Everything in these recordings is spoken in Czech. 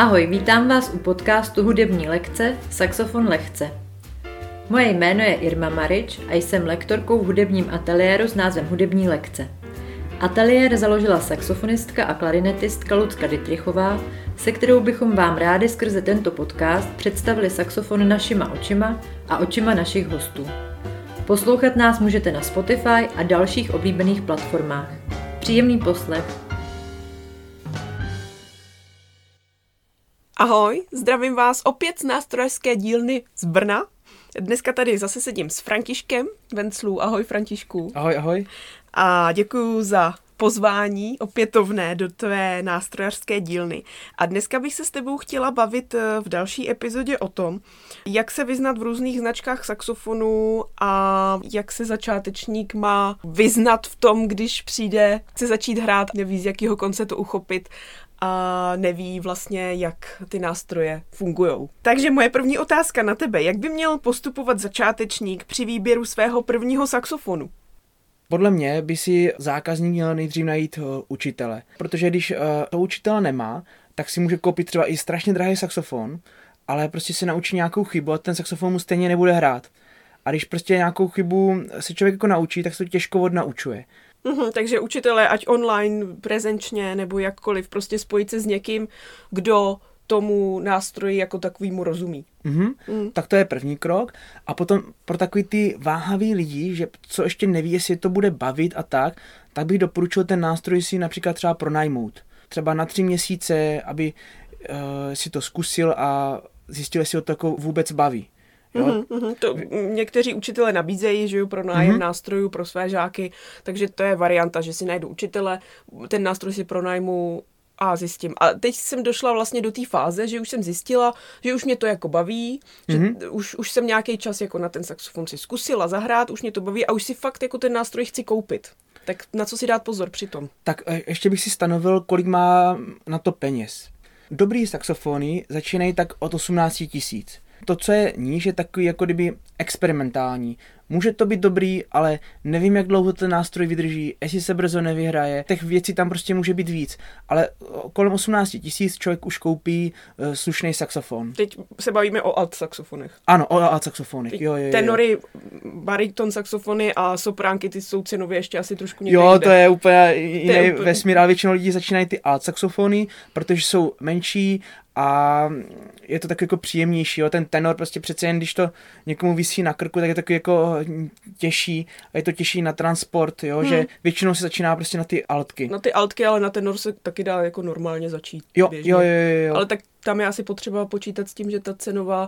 Ahoj, vítám vás u podcastu Hudební lekce Saxofon lehce. Moje jméno je Irma Marič a jsem lektorkou v hudebním ateliéru s názvem Hudební lekce. Ateliér založila saxofonistka a klarinetistka Lucka Dytrichová, se kterou bychom vám rádi skrze tento podcast představili saxofon našima očima a očima našich hostů. Poslouchat nás můžete na Spotify a dalších oblíbených platformách. Příjemný poslech. Ahoj, zdravím vás opět z nástrojeské dílny z Brna. Dneska tady zase sedím s Františkem Venclů. Ahoj Františku. Ahoj, ahoj. A děkuji za pozvání opětovné do tvé nástrojařské dílny. A dneska bych se s tebou chtěla bavit eh, v další epizodě o tom, jak se vyznat v různých značkách saxofonu a jak se začátečník má vyznat v tom, když přijde, chce začít hrát, neví z jakého konce to uchopit a neví vlastně, jak ty nástroje fungují. Takže moje první otázka na tebe. Jak by měl postupovat začátečník při výběru svého prvního saxofonu? Podle mě by si zákazník měl nejdřív najít uh, učitele, protože když uh, to učitele nemá, tak si může koupit třeba i strašně drahý saxofon, ale prostě se naučí nějakou chybu a ten saxofon mu stejně nebude hrát. A když prostě nějakou chybu se člověk jako naučí, tak se to těžko odnaučuje. Uhum, takže učitelé, ať online, prezenčně nebo jakkoliv, prostě spojit se s někým, kdo tomu nástroji jako takovýmu rozumí. Mm-hmm. Mm. Tak to je první krok. A potom pro takový ty váhavý lidi, že co ještě neví, jestli to bude bavit a tak, tak bych doporučil ten nástroj si například třeba pronajmout. Třeba na tři měsíce, aby uh, si to zkusil a zjistil, jestli ho to jako vůbec baví. Jo? Mm-hmm. To někteří učitele nabízejí, že jo, pro nájem mm-hmm. nástrojů pro své žáky, takže to je varianta, že si najdu učitele, ten nástroj si pronajmu a zjistím. A teď jsem došla vlastně do té fáze, že už jsem zjistila, že už mě to jako baví, mm-hmm. že mhm. už, už jsem nějaký čas jako na ten saxofon si zkusila zahrát, už mě to baví a už si fakt jako ten nástroj chci koupit. Tak na co si dát pozor při tom? Tak e, ještě bych si stanovil, kolik má na to peněz. Dobrý saxofony začínají tak od 18 tisíc. To, co je níž, je takový jako kdyby experimentální. Může to být dobrý, ale nevím, jak dlouho ten nástroj vydrží, jestli se brzo nevyhraje. Těch věcí tam prostě může být víc, ale kolem 18 tisíc člověk už koupí uh, slušný saxofon. Teď se bavíme o alt saxofonech. Ano, o alt saxofonech. Jo, jo, jo. Tenory, bariton saxofony a sopránky, ty jsou cenově ještě asi trošku někde Jo, to je úplně jiný úplně... vesmír, ale většinou lidí začínají ty alt saxofony, protože jsou menší a je to tak jako příjemnější, jo? ten tenor prostě přece jen, když to někomu vysí na krku, tak je takový jako těžší a je to těžší na transport, jo? Hmm. že většinou se začíná prostě na ty altky. Na ty altky, ale na tenor se taky dá jako normálně začít. Jo, běžně. jo, jo, jo. Ale tak tam je asi potřeba počítat s tím, že ta cenová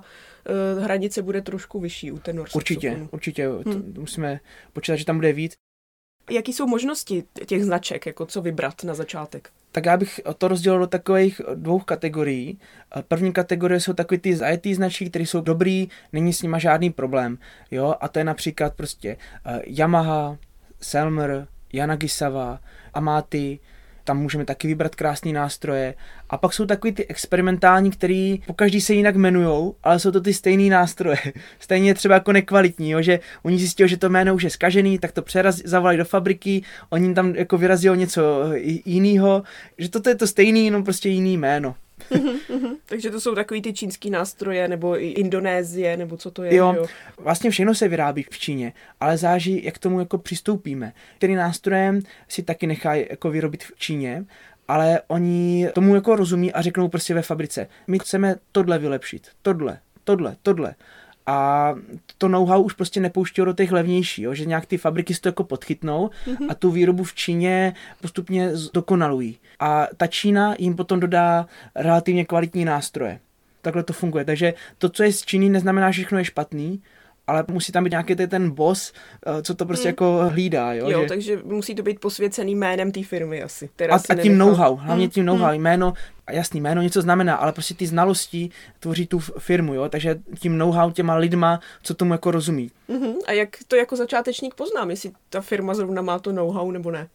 uh, hranice bude trošku vyšší u tenor Určitě, určitě, hmm. musíme počítat, že tam bude víc. Jaký jsou možnosti těch značek, jako co vybrat na začátek? Tak já bych to rozdělil do takových dvou kategorií. První kategorie jsou takové ty zajetý značky, které jsou dobrý, není s nima žádný problém. Jo? A to je například prostě uh, Yamaha, Selmer, Yanagisawa, Amati, tam můžeme taky vybrat krásné nástroje. A pak jsou takový ty experimentální, který po každý se jinak jmenujou, ale jsou to ty stejné nástroje. Stejně třeba jako nekvalitní, jo, že oni zjistili, že to jméno už je skažený, tak to přeraz, do fabriky, oni tam jako vyrazili něco jiného, že toto je to stejný, jenom prostě jiný jméno. Takže to jsou takový ty čínský nástroje, nebo i Indonésie, nebo co to je. Jo, jo, vlastně všechno se vyrábí v Číně, ale záží, jak k tomu jako přistoupíme. Který nástrojem si taky nechají jako vyrobit v Číně, ale oni tomu jako rozumí a řeknou prostě ve fabrice, my chceme tohle vylepšit, tohle, tohle, tohle a to know-how už prostě nepouštělo do těch levnější, jo? že nějak ty fabriky si to jako podchytnou mm-hmm. a tu výrobu v Číně postupně dokonalují. A ta Čína jim potom dodá relativně kvalitní nástroje. Takhle to funguje. Takže to, co je z Číny, neznamená, že všechno je špatný, ale musí tam být nějaký ten boss, eh, co to prostě hmm. jako hlídá. Jo, jo že... takže musí to být posvěcený jménem té firmy asi. a, a tím know-how, hlavně hmm. tím know-how, hmm. jméno, jasný, jméno něco znamená, ale prostě ty znalosti tvoří tu firmu, jo, takže tím know-how těma lidma, co tomu jako rozumí. Hmm. A jak to jako začátečník poznám, jestli ta firma zrovna má to know-how nebo ne?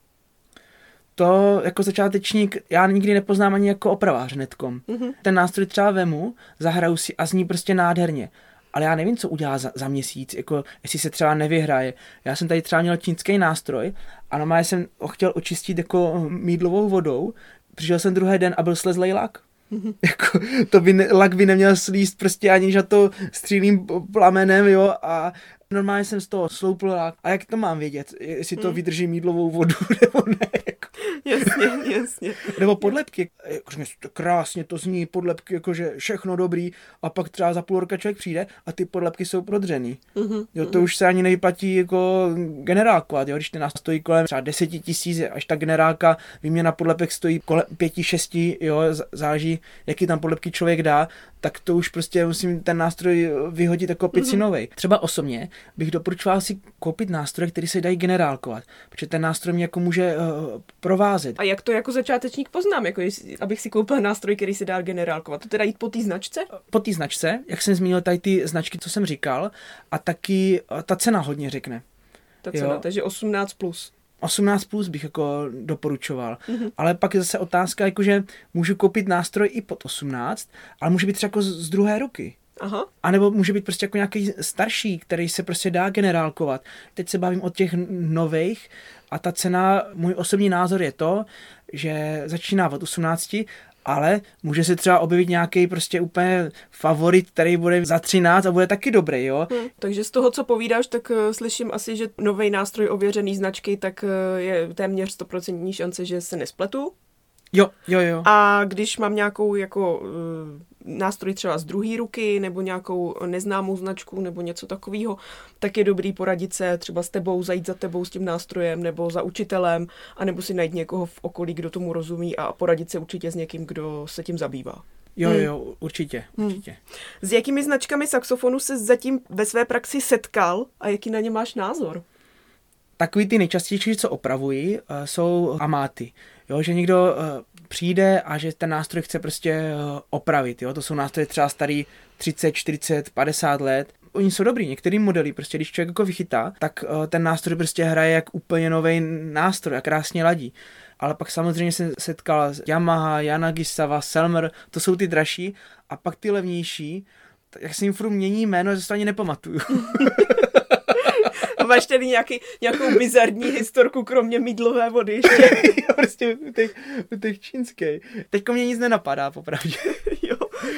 to jako začátečník já nikdy nepoznám ani jako opravář netkom. Mm-hmm. Ten nástroj třeba vemu, zahraju si a zní prostě nádherně ale já nevím, co udělá za, za měsíc, jako jestli se třeba nevyhraje. Já jsem tady třeba měl čínský nástroj a normálně jsem ho chtěl očistit jako mídlovou vodou, přišel jsem druhý den a byl slezlej lak. Mm-hmm. Jako, to by ne, lak by neměl slíst prostě ani, že to střílím plamenem, jo, a normálně jsem z toho sloupl lak. A jak to mám vědět, jestli to mm. vydrží mídlovou vodu nebo ne? Jasně, jasně. Nebo podlepky, jakože krásně to zní, podlepky, jakože všechno dobrý, a pak třeba za půl roka člověk přijde a ty podlepky jsou prodřený. Mm-hmm. Jo, to mm-hmm. už se ani nevyplatí jako generálkovat, jo, když ten nás stojí kolem třeba deseti tisíc, až ta generálka výměna podlepek stojí kolem pěti, šesti, jo, záleží, jaký tam podlepky člověk dá, tak to už prostě musím ten nástroj vyhodit jako picinovej. Mm-hmm. Třeba osobně bych doporučoval si koupit nástroje, které se dají generálkovat, protože ten nástroj mě jako může uh, provázet. A jak to jako začátečník poznám, jako jestli, abych si koupil nástroj, který se dá generálkovat? To teda jít po té značce? Po té značce, jak jsem zmínil tady ty značky, co jsem říkal, a taky ta cena hodně řekne. Ta cena, jo? takže 18 plus. 18 plus bych jako doporučoval. Mm-hmm. Ale pak je zase otázka, jakože můžu koupit nástroj i pod 18, ale může být třeba jako z druhé ruky. Aha. A nebo může být prostě jako nějaký starší, který se prostě dá generálkovat. Teď se bavím o těch nových a ta cena, můj osobní názor je to, že začíná od 18 ale může se třeba objevit nějaký prostě úplně favorit, který bude za 13 a bude taky dobrý, jo. Hmm. Takže z toho, co povídáš, tak uh, slyším asi, že nový nástroj ověřený značky, tak uh, je téměř 100% šance, že se nespletu. Jo, jo, jo. A když mám nějakou jako uh, nástroj třeba z druhé ruky nebo nějakou neznámou značku nebo něco takového, tak je dobrý poradit se třeba s tebou, zajít za tebou s tím nástrojem nebo za učitelem, anebo si najít někoho v okolí, kdo tomu rozumí a poradit se určitě s někým, kdo se tím zabývá. Jo, hmm. jo, určitě, hmm. určitě. Hmm. S jakými značkami saxofonu se zatím ve své praxi setkal a jaký na ně máš názor? Takový ty nejčastější, co opravují, eh, jsou amáty. Jo, že někdo eh, přijde a že ten nástroj chce prostě eh, opravit. Jo? To jsou nástroje třeba starý 30, 40, 50 let. Oni jsou dobrý, některý modely, prostě když člověk jako vychytá, tak ten nástroj prostě hraje jak úplně nový nástroj a krásně ladí. Ale pak samozřejmě se setkal Yamaha, Yanagisawa, Selmer, to jsou ty dražší a pak ty levnější, jak se jim furt mění jméno, že to ani nepamatuju. máš tady nějaký, nějakou bizarní historku, kromě mídlové vody. prostě u těch, těch čínských. Teďko mě nic nenapadá, popravdě.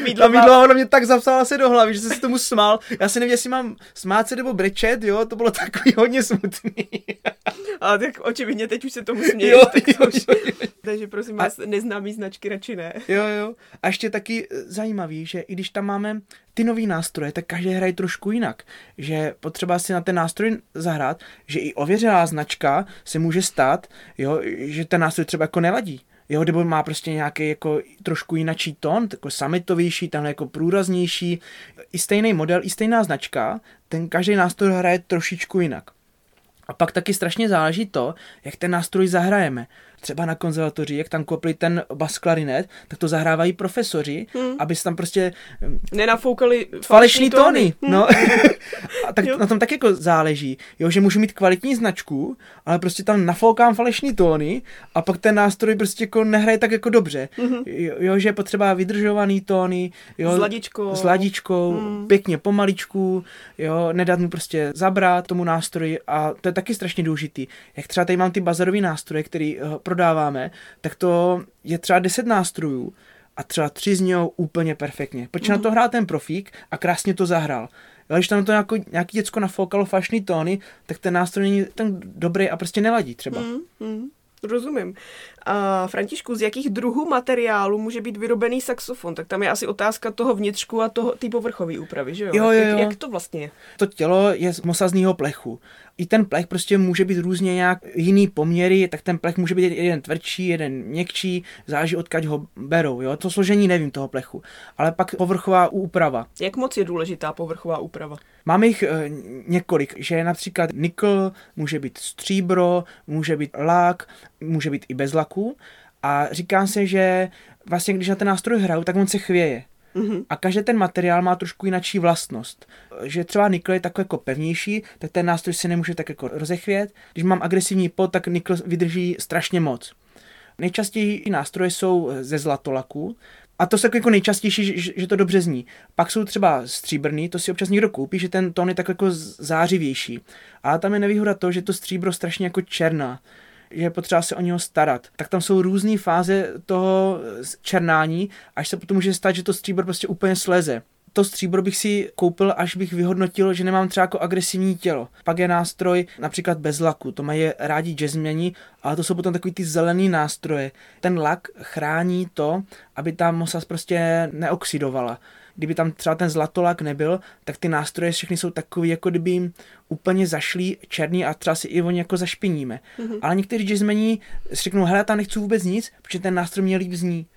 Mídlová... Ta mídlová voda mě tak zapsala se do hlavy, že jsem si tomu smál. Já si nevím, jestli mám smát se nebo brečet, jo, to bylo takový hodně smutný. A tak očividně teď už se tomu směju. Jo, tak jo, už... jo, jo. Takže prosím vás, a... neznámý značky radši ne. Jo, jo. A ještě taky eh, zajímavý, že i když tam máme ty nový nástroje, tak každý hraje trošku jinak. Že potřeba si na ten nástroj zahrát, že i ověřená značka se může stát, jo, že ten nástroj třeba jako neladí. Jo, nebo má prostě nějaký jako trošku jinačí tón, jako samitovější, tenhle jako průraznější. I stejný model, i stejná značka, ten každý nástroj hraje trošičku jinak. A pak taky strašně záleží to, jak ten nástroj zahrajeme třeba na konzervatoři, jak tam kopli ten bas klarinet, tak to zahrávají profesoři, hmm. aby se tam prostě nenafoukali falešní tóny. tóny. Hmm. No. a tak na tom tak jako záleží, jo, že můžu mít kvalitní značku, ale prostě tam nafoukám falešní tóny a pak ten nástroj prostě jako nehraje tak jako dobře. Hmm. Jo, jo, že je potřeba vydržovaný tóny, jo, s ladičkou, s ladičkou hmm. pěkně pomaličku, jo, nedat mu prostě zabrat tomu nástroji a to je taky strašně důležitý. Jak třeba tady mám ty bazarový nástroje, který uh, prodáváme, tak to je třeba 10 nástrojů a třeba tři z něho úplně perfektně. Proč mm. na to hrál ten profík a krásně to zahrál. Jo, když tam to nějako, nějaký děcko nafoukalo fašný tóny, tak ten nástroj není ten dobrý a prostě neladí třeba. Mm, mm. Rozumím. A Františku, z jakých druhů materiálu může být vyrobený saxofon? Tak tam je asi otázka toho vnitřku a toho, té povrchové úpravy, že jo? Jo, jo, jo. Jak, jak to vlastně je? To tělo je z mosazného plechu. I ten plech prostě může být různě nějak jiný poměry, tak ten plech může být jeden tvrdší, jeden měkčí, záleží odkud ho berou. Jo? To složení nevím toho plechu. Ale pak povrchová úprava. Jak moc je důležitá povrchová úprava? Máme jich e, několik, že například nikl, může být stříbro, může být lak, může být i bez laku. A říká se, že vlastně když na ten nástroj hraju, tak on se chvěje. Mm-hmm. A každý ten materiál má trošku jináčí vlastnost. Že třeba nikl je takový jako pevnější, tak ten nástroj se nemůže tak jako rozechvět. Když mám agresivní pot, tak nikl vydrží strašně moc. Nejčastější nástroje jsou ze zlatolaku, a to je jako nejčastější, že, že to dobře zní. Pak jsou třeba stříbrný, to si občas někdo koupí, že ten tón je tak jako zářivější. A tam je nevýhoda to, že to stříbro strašně jako černá že je potřeba se o něho starat. Tak tam jsou různé fáze toho černání, až se potom může stát, že to stříbro prostě úplně sleze to stříbro bych si koupil, až bych vyhodnotil, že nemám třeba jako agresivní tělo. Pak je nástroj například bez laku, to mají rádi jazzmeni, ale to jsou potom takový ty zelený nástroje. Ten lak chrání to, aby ta mosa prostě neoxidovala. Kdyby tam třeba ten zlatolak nebyl, tak ty nástroje všechny jsou takový, jako kdyby jim úplně zašlý černý a třeba si i oni jako zašpiníme. Mm-hmm. Ale někteří jazzmeni si řeknou, hele, tam nechci vůbec nic, protože ten nástroj mě líp zní.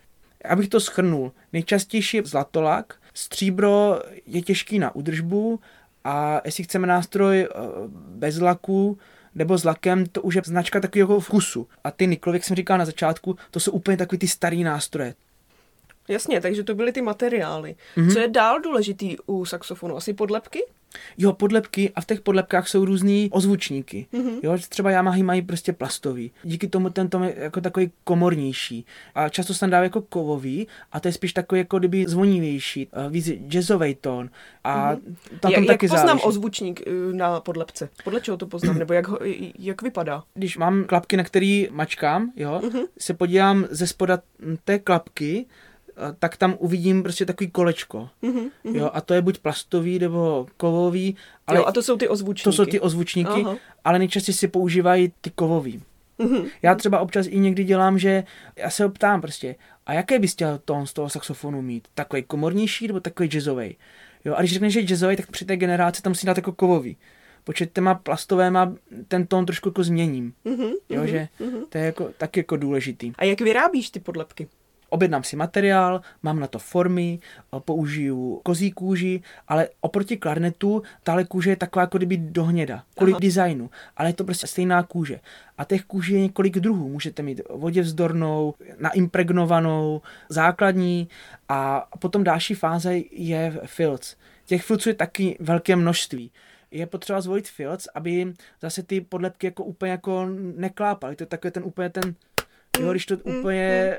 Abych to schrnul, nejčastější je zlatolak, Stříbro je těžký na údržbu a jestli chceme nástroj eh, bez laku, nebo s lakem, to už je značka takového vkusu. A ty niklovy, jak jsem říkal na začátku, to jsou úplně takový ty starý nástroje. Jasně, takže to byly ty materiály. Mm-hmm. Co je dál důležitý u saxofonu? Asi podlepky? Jo, podlepky a v těch podlepkách jsou různý ozvučníky. Mm-hmm. Jo, třeba Yamahy mají prostě plastový. Díky tomu ten tom je jako takový komornější. A často se tam dá jako kovový a to je spíš takový jako kdyby zvonivější, eh, víc jazzový tón. A mm-hmm. tam jak, taky jak poznám záleží. ozvučník eh, na podlepce? Podle čeho to poznám? Nebo jak, ho, jak vypadá? Když mám klapky, na který mačkám, jo, mm-hmm. se podívám ze spoda té klapky, tak tam uvidím prostě takový kolečko. Mm-hmm. Jo, a to je buď plastový nebo kovový. Ale jo, a to jsou ty ozvučníky. To jsou ty ozvučníky, Aha. ale nejčastěji si používají ty kovový. Mm-hmm. Já třeba občas i někdy dělám, že já se ptám prostě, a jaké bys chtěl tón z toho saxofonu mít? Takový komornější nebo takový jazzový? Jo, a když řekneš, že jazzový, tak při té generaci tam si dát jako kovový. Počet těma má ten tón trošku jako změním. Mm-hmm, jo, že mm-hmm. to je jako, tak jako důležitý. A jak vyrábíš ty podlepky? Objednám si materiál, mám na to formy, použiju kozí kůži, ale oproti klarnetu tahle kůže je taková jako kdyby dohněda, kvůli Aha. designu, ale je to prostě stejná kůže. A těch kůží je několik druhů. Můžete mít vodě vzdornou, naimpregnovanou, základní a potom další fáze je filc. Těch filců je taky velké množství je potřeba zvolit filc, aby zase ty podlepky jako úplně jako neklápaly. To je takový ten úplně ten jo, když to mm, úplně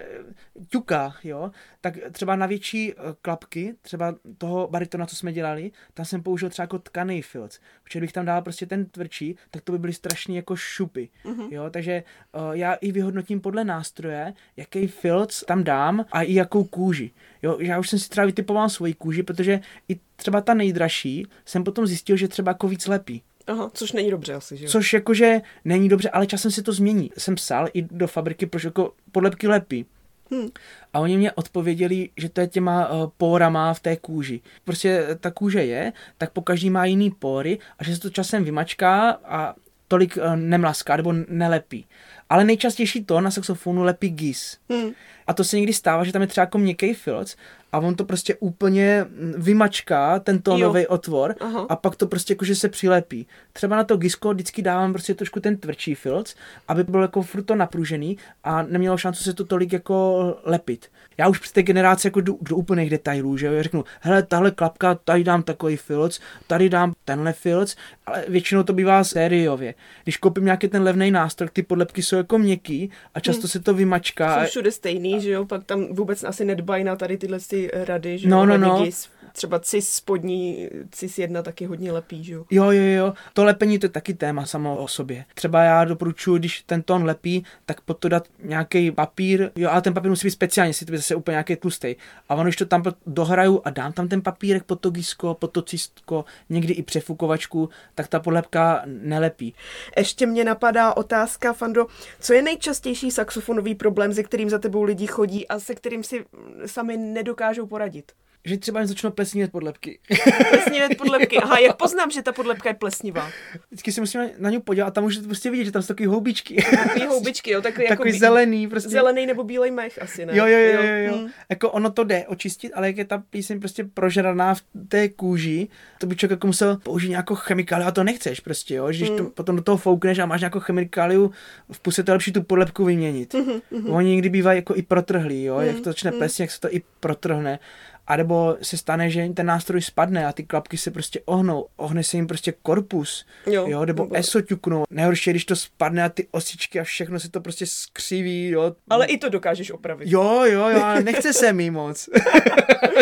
mm. ťuká, jo, tak třeba na větší eh, klapky, třeba toho baritona, co jsme dělali, tam jsem použil třeba jako tkaný filc, protože bych tam dal prostě ten tvrdší, tak to by byly strašně jako šupy, mm-hmm. jo, takže uh, já i vyhodnotím podle nástroje, jaký filc tam dám a i jakou kůži, jo, já už jsem si třeba vytipoval svoji kůži, protože i třeba ta nejdražší jsem potom zjistil, že třeba jako víc lepí. Aha, což není dobře asi, že Což jakože není dobře, ale časem se to změní. Jsem psal i do fabriky, proč jako podlepky lepí. Hmm. A oni mě odpověděli, že to je těma uh, pórama v té kůži. Prostě ta kůže je, tak po každý má jiný póry a že se to časem vymačká a tolik uh, nemlaská nebo nelepí. Ale nejčastější to na saxofonu lepí gis. Hmm. A to se někdy stává, že tam je třeba jako měkký filc a on to prostě úplně vymačká, ten tónový otvor Aha. a pak to prostě jakože se přilepí. Třeba na to gisko vždycky dávám prostě trošku ten tvrdší filc, aby byl jako furt to napružený a nemělo šanci se to tolik jako lepit. Já už při té generaci jako jdu do úplných detailů, že jo, řeknu, hele, tahle klapka, tady dám takový filc, tady dám tenhle filc, ale většinou to bývá sériově. Když koupím nějaký ten levný nástroj, ty podlepky jsou jako měkký a často hmm. se to vymačká. Jsou všude stejný, že jo, pak tam vůbec asi nedbají na tady tyhle ty rady, že no, no, no. třeba CIS spodní, CIS 1 taky hodně lepí, že jo? Jo, jo, jo. To lepení to je taky téma samo o sobě. Třeba já doporučuji, když ten tón lepí, tak pod to dát nějaký papír, jo, ale ten papír musí být speciální, si to zase úplně nějaký tlustý. A ono, když to tam dohraju a dám tam ten papírek pod to gisko, pod to cistko, někdy i přefukovačku, tak ta podlepka nelepí. Ještě mě napadá otázka, Fando, co je nejčastější saxofonový problém, se kterým za tebou lidi chodí a se kterým si sami nedokážou poradit? Že třeba jen začnou plesnivět podlepky. Plesnivět podlepky. Aha, jak poznám, že ta podlepka je plesnivá? Vždycky si musím na ní podívat a tam můžete prostě vidět, že tam jsou takový houbičky. Takový houbičky, jo, takový, takový jako zelený. Prostě. Zelený nebo bílej mech asi, ne? Jo, jo, jo, jo, jo. Hmm. Jako ono to jde očistit, ale jak je ta píseň prostě prožraná v té kůži, to by člověk jako musel použít nějakou chemikáliu a to nechceš prostě, jo. Když hmm. to potom do toho foukneš a máš nějakou chemikáliu, v puse to lepší tu podlepku vyměnit. Hmm, hmm. Oni někdy bývají jako i protrhlí, jo. Hmm. Jak to začne hmm. jak se to i protrhne A nebo se stane, že ten nástroj spadne a ty klapky se prostě ohnou, ohne se jim prostě korpus, jo, jo nebo, nebo eso ťuknou. Nejhorší, když to spadne a ty osičky a všechno se to prostě skřiví, jo. Ale i to dokážeš opravit. Jo, jo, jo, ale nechce se mi moc.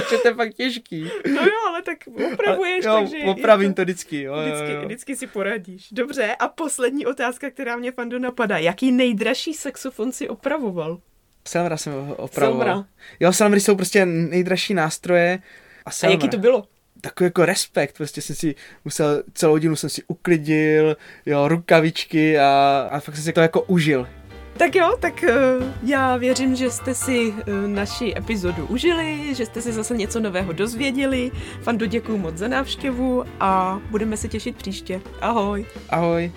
že to je fakt těžký. No jo, ale tak opravuješ, jo, takže... opravím to vždycky, jo, vždycky, jo, jo. vždycky si poradíš. Dobře, a poslední otázka, která mě, Fando, napadá. Jaký nejdražší saxofon si opravoval? Selmra jsem opravoval. Selmra. Jo, Selmry jsou prostě nejdražší nástroje. A, a jaký to bylo? Takový jako respekt, prostě jsem si musel, celou hodinu jsem si uklidil, jo, rukavičky a, a fakt jsem si to jako užil. Tak jo, tak uh, já věřím, že jste si uh, naši epizodu užili, že jste si zase něco nového dozvěděli. Fando, děkuji moc za návštěvu a budeme se těšit příště. Ahoj. Ahoj.